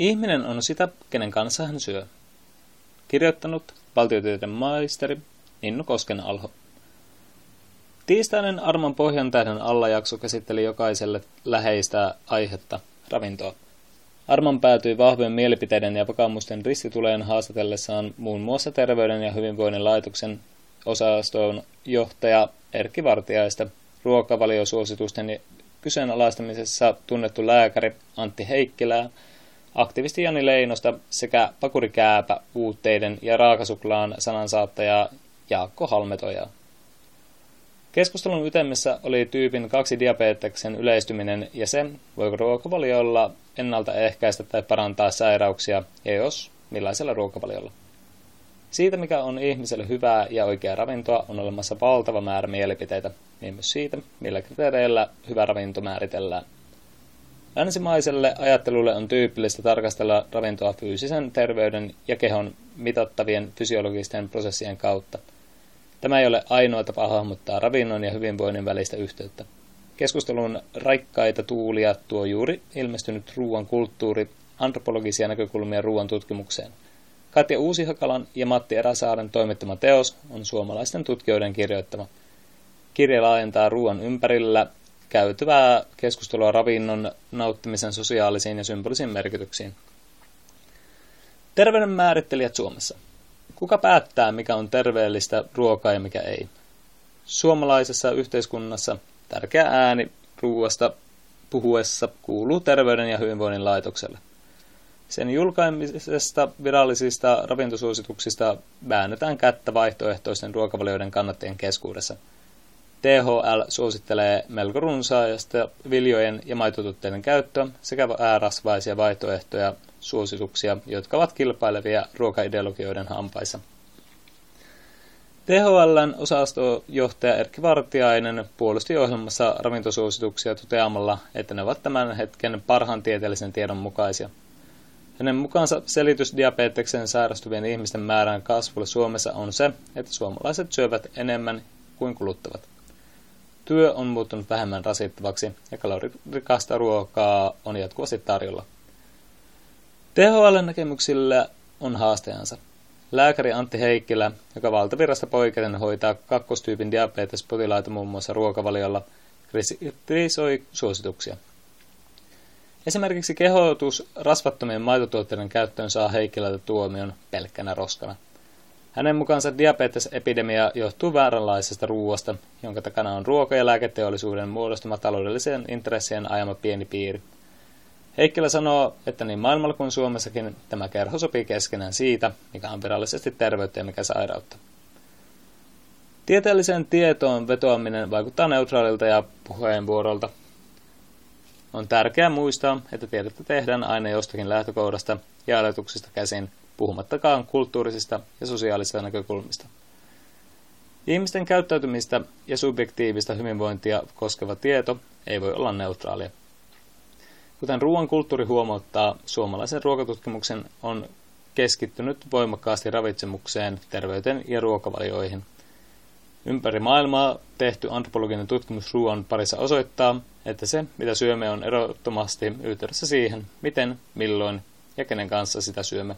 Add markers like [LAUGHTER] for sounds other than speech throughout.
Ihminen on sitä, kenen kanssa hän syö. Kirjoittanut valtiotieteen maisteri Ninnu Kosken Alho. Tiistainen Arman Pohjantähden alla jakso käsitteli jokaiselle läheistä aihetta, ravintoa. Arman päätyi vahvojen mielipiteiden ja vakaumusten ristituleen haastatellessaan muun muassa Terveyden ja hyvinvoinnin laitoksen osaston johtaja Erkki Vartiaista, ruokavaliosuositusten kyseenalaistamisessa tunnettu lääkäri Antti Heikkilää, aktivisti Jani Leinosta sekä pakurikääpä uutteiden ja raakasuklaan sanansaattaja Jaakko Halmetoja. Keskustelun ytimessä oli tyypin kaksi diabeteksen yleistyminen ja se, voiko ruokavaliolla ennaltaehkäistä tai parantaa sairauksia, ja jos, millaisella ruokavaliolla. Siitä, mikä on ihmiselle hyvää ja oikeaa ravintoa, on olemassa valtava määrä mielipiteitä, niin myös siitä, millä kriteereillä hyvä ravinto määritellään. Länsimaiselle ajattelulle on tyypillistä tarkastella ravintoa fyysisen terveyden ja kehon mitattavien fysiologisten prosessien kautta. Tämä ei ole ainoa tapa hahmottaa ravinnon ja hyvinvoinnin välistä yhteyttä. Keskustelun raikkaita tuulia tuo juuri ilmestynyt ruoan kulttuuri antropologisia näkökulmia ruoan tutkimukseen. Katja Uusihakalan ja Matti Eräsaaren toimittama teos on suomalaisten tutkijoiden kirjoittama. Kirja laajentaa ruoan ympärillä käytävää keskustelua ravinnon nauttimisen sosiaalisiin ja symbolisiin merkityksiin. Terveyden määrittelijät Suomessa. Kuka päättää, mikä on terveellistä ruokaa ja mikä ei? Suomalaisessa yhteiskunnassa tärkeä ääni ruoasta puhuessa kuuluu Terveyden ja hyvinvoinnin laitokselle. Sen julkaimisesta virallisista ravintosuosituksista väännetään kättä vaihtoehtoisten ruokavalioiden kannattajien keskuudessa – THL suosittelee melko runsaista viljojen ja maitotutteiden käyttöä sekä äärasvaisia vaihtoehtoja suosituksia, jotka ovat kilpailevia ruokaideologioiden hampaissa. THLn osastojohtaja Erkki Vartiainen puolusti ohjelmassa ravintosuosituksia toteamalla, että ne ovat tämän hetken parhaan tieteellisen tiedon mukaisia. Hänen mukaansa selitys diabeteksen sairastuvien ihmisten määrän kasvulle Suomessa on se, että suomalaiset syövät enemmän kuin kuluttavat. Työ on muuttunut vähemmän rasittavaksi ja kalorikasta ruokaa on jatkuvasti tarjolla. THL-näkemyksillä on haasteensa. Lääkäri Antti Heikkilä, joka valtavirrasta poiketen hoitaa kakkostyypin diabetespotilaita muun muassa ruokavaliolla, kritisoi suosituksia. Esimerkiksi kehotus rasvattomien maitotuotteiden käyttöön saa Heikkilältä tuomion pelkkänä roskana. Hänen mukaansa diabetesepidemia johtuu vääränlaisesta ruuasta, jonka takana on ruoka- ja lääketeollisuuden muodostama taloudellisen intressien ajama pieni piiri. Heikkilä sanoo, että niin maailmalla kuin Suomessakin tämä kerho sopii keskenään siitä, mikä on virallisesti terveyttä ja mikä sairautta. Tieteelliseen tietoon vetoaminen vaikuttaa neutraalilta ja puheenvuorolta. On tärkeää muistaa, että tiedettä tehdään aina jostakin lähtökohdasta ja ajatuksista käsin, puhumattakaan kulttuurisista ja sosiaalisista näkökulmista. Ihmisten käyttäytymistä ja subjektiivista hyvinvointia koskeva tieto ei voi olla neutraalia. Kuten ruoan kulttuuri huomauttaa, suomalaisen ruokatutkimuksen on keskittynyt voimakkaasti ravitsemukseen, terveyteen ja ruokavalioihin. Ympäri maailmaa tehty antropologinen tutkimus ruoan parissa osoittaa, että se, mitä syömme, on erottomasti yhteydessä siihen, miten, milloin ja kenen kanssa sitä syömme.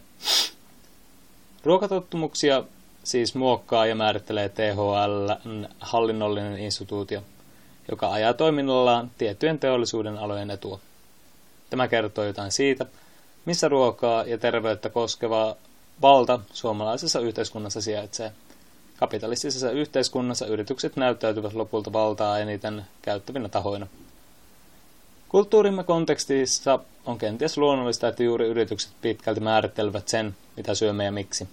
Ruokatottumuksia siis muokkaa ja määrittelee THL hallinnollinen instituutio, joka ajaa toiminnallaan tiettyjen teollisuuden alojen etua. Tämä kertoo jotain siitä, missä ruokaa ja terveyttä koskeva valta suomalaisessa yhteiskunnassa sijaitsee. Kapitalistisessa yhteiskunnassa yritykset näyttäytyvät lopulta valtaa eniten käyttävinä tahoina. Kulttuurimme kontekstissa on kenties luonnollista, että juuri yritykset pitkälti määrittelevät sen, mitä syömme ja miksi.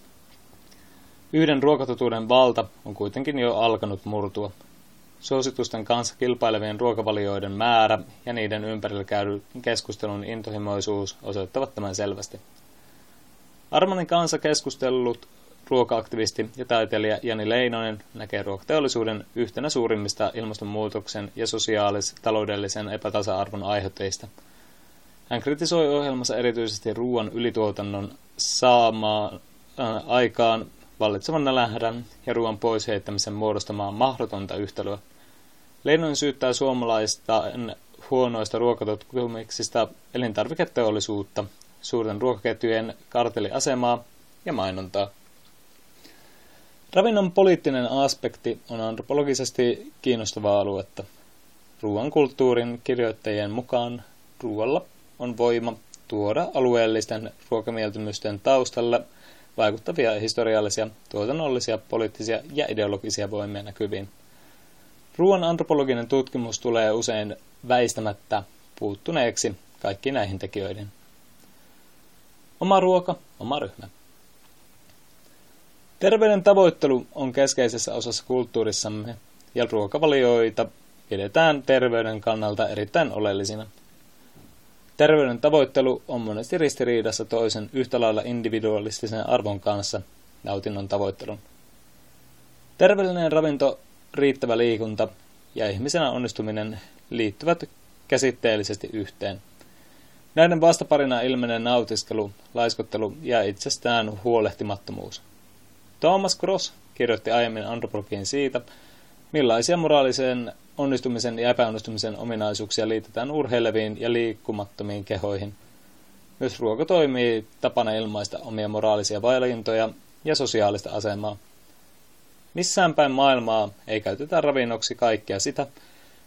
Yhden ruokatotuuden valta on kuitenkin jo alkanut murtua. Suositusten kanssa kilpailevien ruokavalioiden määrä ja niiden ympärillä käydyn keskustelun intohimoisuus osoittavat tämän selvästi. Armanin kanssa keskustellut ruoka-aktivisti ja taiteilija Jani Leinonen näkee ruokateollisuuden yhtenä suurimmista ilmastonmuutoksen ja sosiaalis-taloudellisen epätasa-arvon aiheutteista. Hän kritisoi ohjelmassa erityisesti ruoan ylituotannon saamaan äh, aikaan vallitsevan nälänhädän ja ruoan pois heittämisen muodostamaan mahdotonta yhtälöä. Leinonen syyttää suomalaista huonoista ruokatotumuksista elintarviketeollisuutta, suurten ruokaketjujen karteliasemaa ja mainontaa. Ravinnon poliittinen aspekti on antropologisesti kiinnostavaa aluetta. Ruoan kulttuurin kirjoittajien mukaan ruoalla on voima tuoda alueellisten ruokamieltymysten taustalle vaikuttavia historiallisia, tuotannollisia, poliittisia ja ideologisia voimia näkyviin. Ruoan antropologinen tutkimus tulee usein väistämättä puuttuneeksi kaikki näihin tekijöihin. Oma ruoka, oma ryhmä. Terveyden tavoittelu on keskeisessä osassa kulttuurissamme ja ruokavalioita pidetään terveyden kannalta erittäin oleellisina. Terveyden tavoittelu on monesti ristiriidassa toisen yhtä lailla individualistisen arvon kanssa, nautinnon tavoittelun. Terveellinen ravinto, riittävä liikunta ja ihmisenä onnistuminen liittyvät käsitteellisesti yhteen. Näiden vastaparina ilmenee nautiskelu, laiskottelu ja itsestään huolehtimattomuus. Thomas Cross kirjoitti aiemmin antropologiin siitä, millaisia moraalisen onnistumisen ja epäonnistumisen ominaisuuksia liitetään urheileviin ja liikkumattomiin kehoihin. Myös ruoka toimii tapana ilmaista omia moraalisia valintoja ja sosiaalista asemaa. Missään päin maailmaa ei käytetä ravinnoksi kaikkea sitä,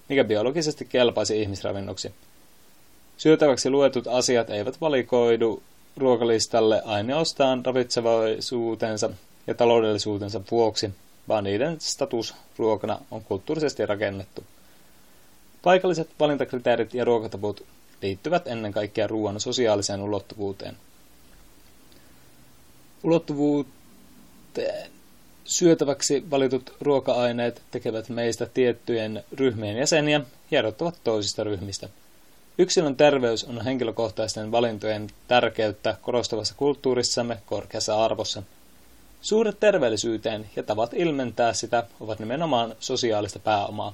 mikä biologisesti kelpaisi ihmisravinnoksi. Syötäväksi luetut asiat eivät valikoidu ruokalistalle ainoastaan ravitsevaisuutensa ja taloudellisuutensa vuoksi, vaan niiden status ruokana on kulttuurisesti rakennettu. Paikalliset valintakriteerit ja ruokataput liittyvät ennen kaikkea ruoan sosiaaliseen ulottuvuuteen. Ulottuvuuteen syötäväksi valitut ruoka-aineet tekevät meistä tiettyjen ryhmien jäseniä ja erottavat toisista ryhmistä. Yksilön terveys on henkilökohtaisten valintojen tärkeyttä korostavassa kulttuurissamme korkeassa arvossa – Suuret terveellisyyteen ja tavat ilmentää sitä ovat nimenomaan sosiaalista pääomaa.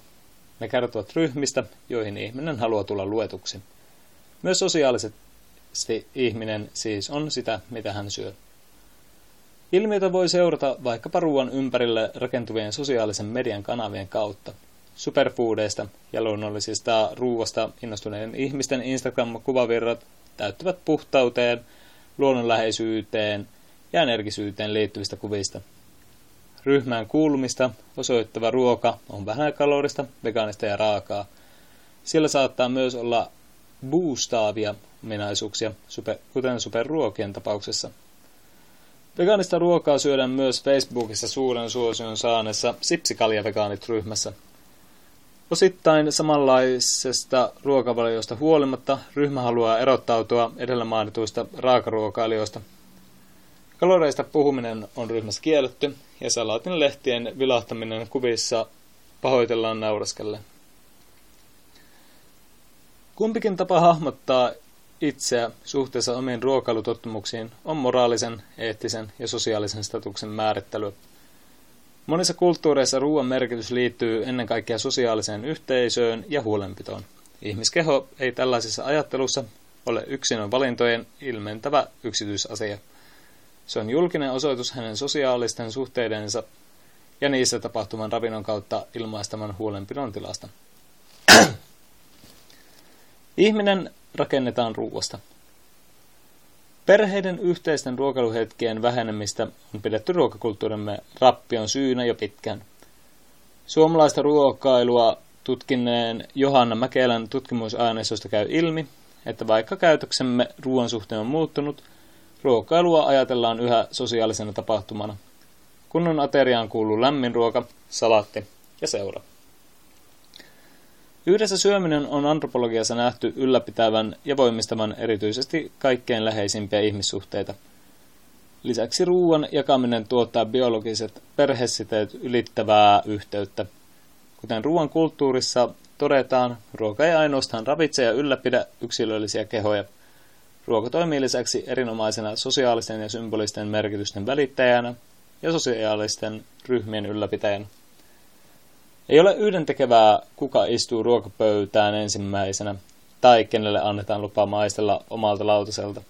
Ne kertovat ryhmistä, joihin ihminen haluaa tulla luetuksi. Myös sosiaalisesti ihminen siis on sitä, mitä hän syö. Ilmiötä voi seurata vaikkapa ruoan ympärille rakentuvien sosiaalisen median kanavien kautta. Superfoodeista ja luonnollisista ruuasta innostuneiden ihmisten Instagram-kuvavirrat täyttävät puhtauteen, luonnonläheisyyteen – ja energisyyteen liittyvistä kuvista. Ryhmään kuulumista osoittava ruoka on kalorista, vegaanista ja raakaa. Sillä saattaa myös olla boostaavia ominaisuuksia, kuten superruokien tapauksessa. Vegaanista ruokaa syödään myös Facebookissa suuren suosion saaneessa Sipsikalja-vegaanit ryhmässä. Osittain samanlaisesta ruokavaliosta huolimatta ryhmä haluaa erottautua edellä mainituista raakaruokailijoista Kaloreista puhuminen on ryhmässä kielletty ja salaatin lehtien vilahtaminen kuvissa pahoitellaan nauraskelle. Kumpikin tapa hahmottaa itseä suhteessa omiin ruokailutottumuksiin on moraalisen, eettisen ja sosiaalisen statuksen määrittely. Monissa kulttuureissa ruoan merkitys liittyy ennen kaikkea sosiaaliseen yhteisöön ja huolenpitoon. Ihmiskeho ei tällaisessa ajattelussa ole yksilön valintojen ilmentävä yksityisasia. Se on julkinen osoitus hänen sosiaalisten suhteidensa ja niissä tapahtuman ravinnon kautta ilmaistaman huolenpidon tilasta. [CLEARS THROAT] Ihminen rakennetaan ruuasta. Perheiden yhteisten ruokailuhetkien vähenemistä on pidetty ruokakulttuurimme rappion syynä jo pitkään. Suomalaista ruokailua tutkineen Johanna Mäkelän tutkimusaineistosta käy ilmi, että vaikka käytöksemme ruoan suhteen on muuttunut, Ruokailua ajatellaan yhä sosiaalisena tapahtumana. Kunnon ateriaan kuuluu lämmin ruoka, salatti ja seura. Yhdessä syöminen on antropologiassa nähty ylläpitävän ja voimistavan erityisesti kaikkein läheisimpiä ihmissuhteita. Lisäksi ruoan jakaminen tuottaa biologiset perhesiteet ylittävää yhteyttä. Kuten ruoan kulttuurissa todetaan, ruoka ei ainoastaan ravitse ja ylläpidä yksilöllisiä kehoja – Ruoka toimii lisäksi erinomaisena sosiaalisten ja symbolisten merkitysten välittäjänä ja sosiaalisten ryhmien ylläpitäjänä. Ei ole yhdentekevää, kuka istuu ruokapöytään ensimmäisenä tai kenelle annetaan lupa maistella omalta lautaselta.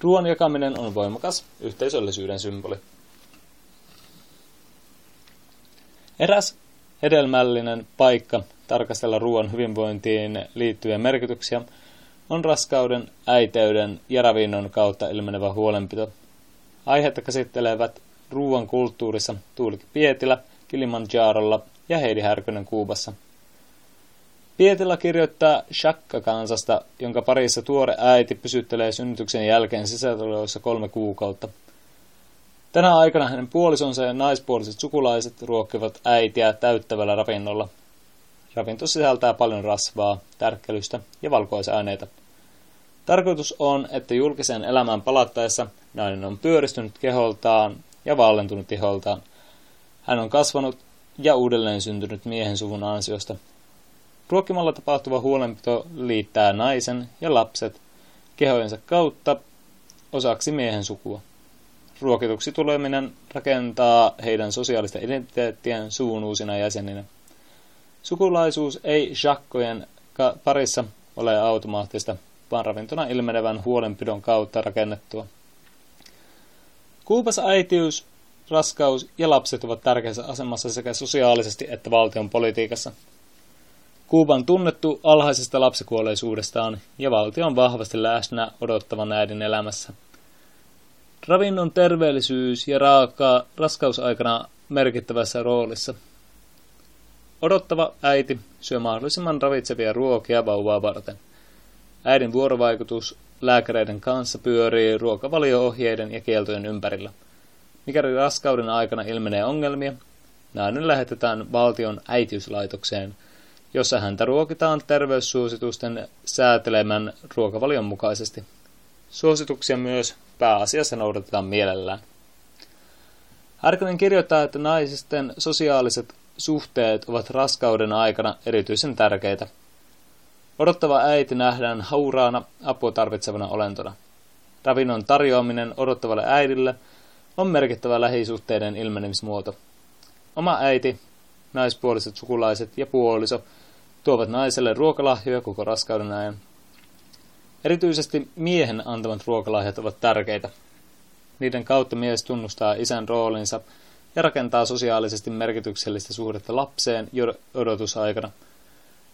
Ruoan jakaminen on voimakas yhteisöllisyyden symboli. Eräs hedelmällinen paikka tarkastella ruoan hyvinvointiin liittyviä merkityksiä on raskauden, äiteyden ja ravinnon kautta ilmenevä huolenpito. Aihetta käsittelevät ruoan kulttuurissa Tuulikki Pietilä, Kilimanjarolla ja Heidi Härkönen Kuubassa. Pietilä kirjoittaa Shakka-kansasta, jonka parissa tuore äiti pysyttelee synnytyksen jälkeen sisätiloissa kolme kuukautta. Tänä aikana hänen puolisonsa ja naispuoliset sukulaiset ruokkivat äitiä täyttävällä ravinnolla. Ravinto sisältää paljon rasvaa, tärkkelystä ja valkoisaineita. Tarkoitus on, että julkiseen elämään palattaessa nainen on pyöristynyt keholtaan ja vallentunut iholtaan. Hän on kasvanut ja uudelleen syntynyt miehen suvun ansiosta. Ruokkimalla tapahtuva huolenpito liittää naisen ja lapset kehojensa kautta osaksi miehen sukua. Ruokituksi tuleminen rakentaa heidän sosiaalista identiteettiään suun uusina jäseninä. Sukulaisuus ei shakkojen parissa ole automaattista, vaan ravintona ilmenevän huolenpidon kautta rakennettua. Kuupassa äitiys, raskaus ja lapset ovat tärkeässä asemassa sekä sosiaalisesti että valtion politiikassa. Kuuban tunnettu alhaisesta lapsikuolleisuudestaan ja valtio on vahvasti läsnä odottavan äidin elämässä. Ravinnon terveellisyys ja raaka raskausaikana merkittävässä roolissa. Odottava äiti syö mahdollisimman ravitsevia ruokia vauvaa varten. Äidin vuorovaikutus lääkäreiden kanssa pyörii ruokavalio-ohjeiden ja kieltojen ympärillä. Mikäli raskauden aikana ilmenee ongelmia, nainen lähetetään valtion äitiyslaitokseen, jossa häntä ruokitaan terveyssuositusten säätelemän ruokavalion mukaisesti. Suosituksia myös pääasiassa noudatetaan mielellään. Härkönen kirjoittaa, että naisten sosiaaliset suhteet ovat raskauden aikana erityisen tärkeitä. Odottava äiti nähdään hauraana, apua tarvitsevana olentona. Ravinnon tarjoaminen odottavalle äidille on merkittävä lähisuhteiden ilmenemismuoto. Oma äiti, naispuoliset sukulaiset ja puoliso tuovat naiselle ruokalahjoja koko raskauden ajan. Erityisesti miehen antamat ruokalahjat ovat tärkeitä. Niiden kautta mies tunnustaa isän roolinsa ja rakentaa sosiaalisesti merkityksellistä suhdetta lapseen jo odotusaikana.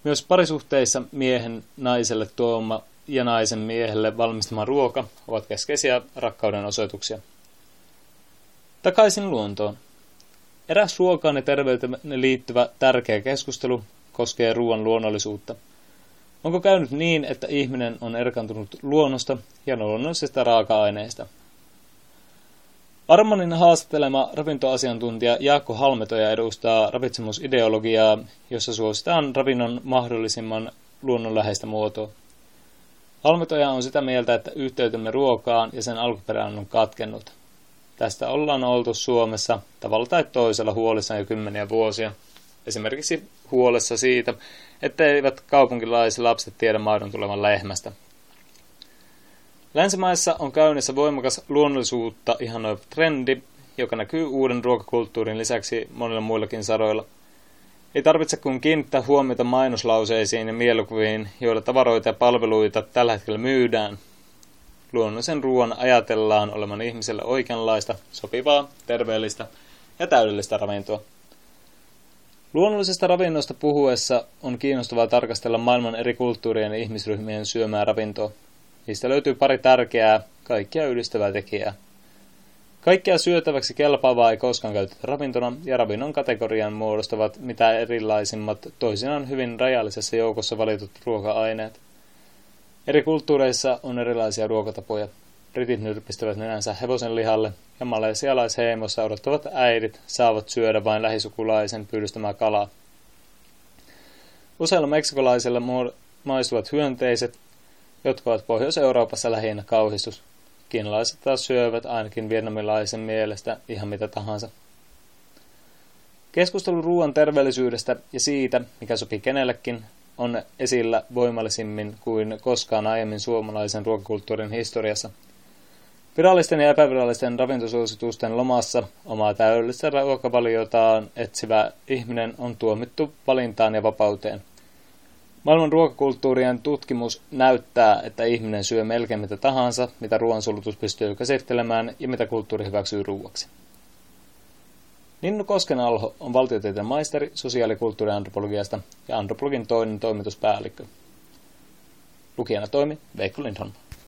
Myös parisuhteissa miehen naiselle tuoma ja naisen miehelle valmistama ruoka ovat keskeisiä rakkauden osoituksia. Takaisin luontoon. Eräs ruokaan ja terveyteen liittyvä tärkeä keskustelu koskee ruoan luonnollisuutta. Onko käynyt niin, että ihminen on erkantunut luonnosta ja luonnollisesta raaka-aineista? Armanin haastattelema ravintoasiantuntija Jaakko Halmetoja edustaa ravitsemusideologiaa, jossa suositaan ravinnon mahdollisimman luonnonläheistä muotoa. Halmetoja on sitä mieltä, että yhteytemme ruokaan ja sen alkuperään on katkennut. Tästä ollaan oltu Suomessa tavalla tai toisella huolissaan jo kymmeniä vuosia. Esimerkiksi huolessa siitä, että eivät kaupunkilaiset lapset tiedä maidon tulevan lehmästä. Länsimaissa on käynnissä voimakas luonnollisuutta ihanoiva trendi, joka näkyy uuden ruokakulttuurin lisäksi monilla muillakin saroilla. Ei tarvitse kuin kiinnittää huomiota mainoslauseisiin ja mielikuviin, joilla tavaroita ja palveluita tällä hetkellä myydään. Luonnollisen ruoan ajatellaan olevan ihmiselle oikeanlaista, sopivaa, terveellistä ja täydellistä ravintoa. Luonnollisesta ravinnosta puhuessa on kiinnostavaa tarkastella maailman eri kulttuurien ja ihmisryhmien syömää ravintoa. Niistä löytyy pari tärkeää, kaikkia yhdistävää tekijää. Kaikkea syötäväksi kelpaavaa ei koskaan käytetä ravintona, ja ravinnon kategorian muodostavat mitä erilaisimmat, toisinaan hyvin rajallisessa joukossa valitut ruoka-aineet. Eri kulttuureissa on erilaisia ruokatapoja. Britit nyrpistävät nenänsä hevosen lihalle, ja malesialaisheimossa odottavat äidit saavat syödä vain lähisukulaisen pyydystämää kalaa. Useilla meksikolaisilla maistuvat hyönteiset, jotka ovat Pohjois-Euroopassa lähinnä kauhistus. Kiinalaiset taas syövät ainakin vietnamilaisen mielestä ihan mitä tahansa. Keskustelu ruoan terveellisyydestä ja siitä, mikä sopii kenellekin, on esillä voimallisimmin kuin koskaan aiemmin suomalaisen ruokakulttuurin historiassa. Virallisten ja epävirallisten ravintosuositusten lomassa omaa täydellistä ruokavaliotaan etsivä ihminen on tuomittu valintaan ja vapauteen. Maailman ruokakulttuurien tutkimus näyttää, että ihminen syö melkein mitä tahansa, mitä ruoansulutus pystyy käsittelemään ja mitä kulttuuri hyväksyy ruuaksi. Ninnu Koskenalho on valtiotieteen maisteri sosiaalikulttuuriantropologiasta ja antropologin toinen toimituspäällikkö. Lukijana toimi Veikko Lindholm.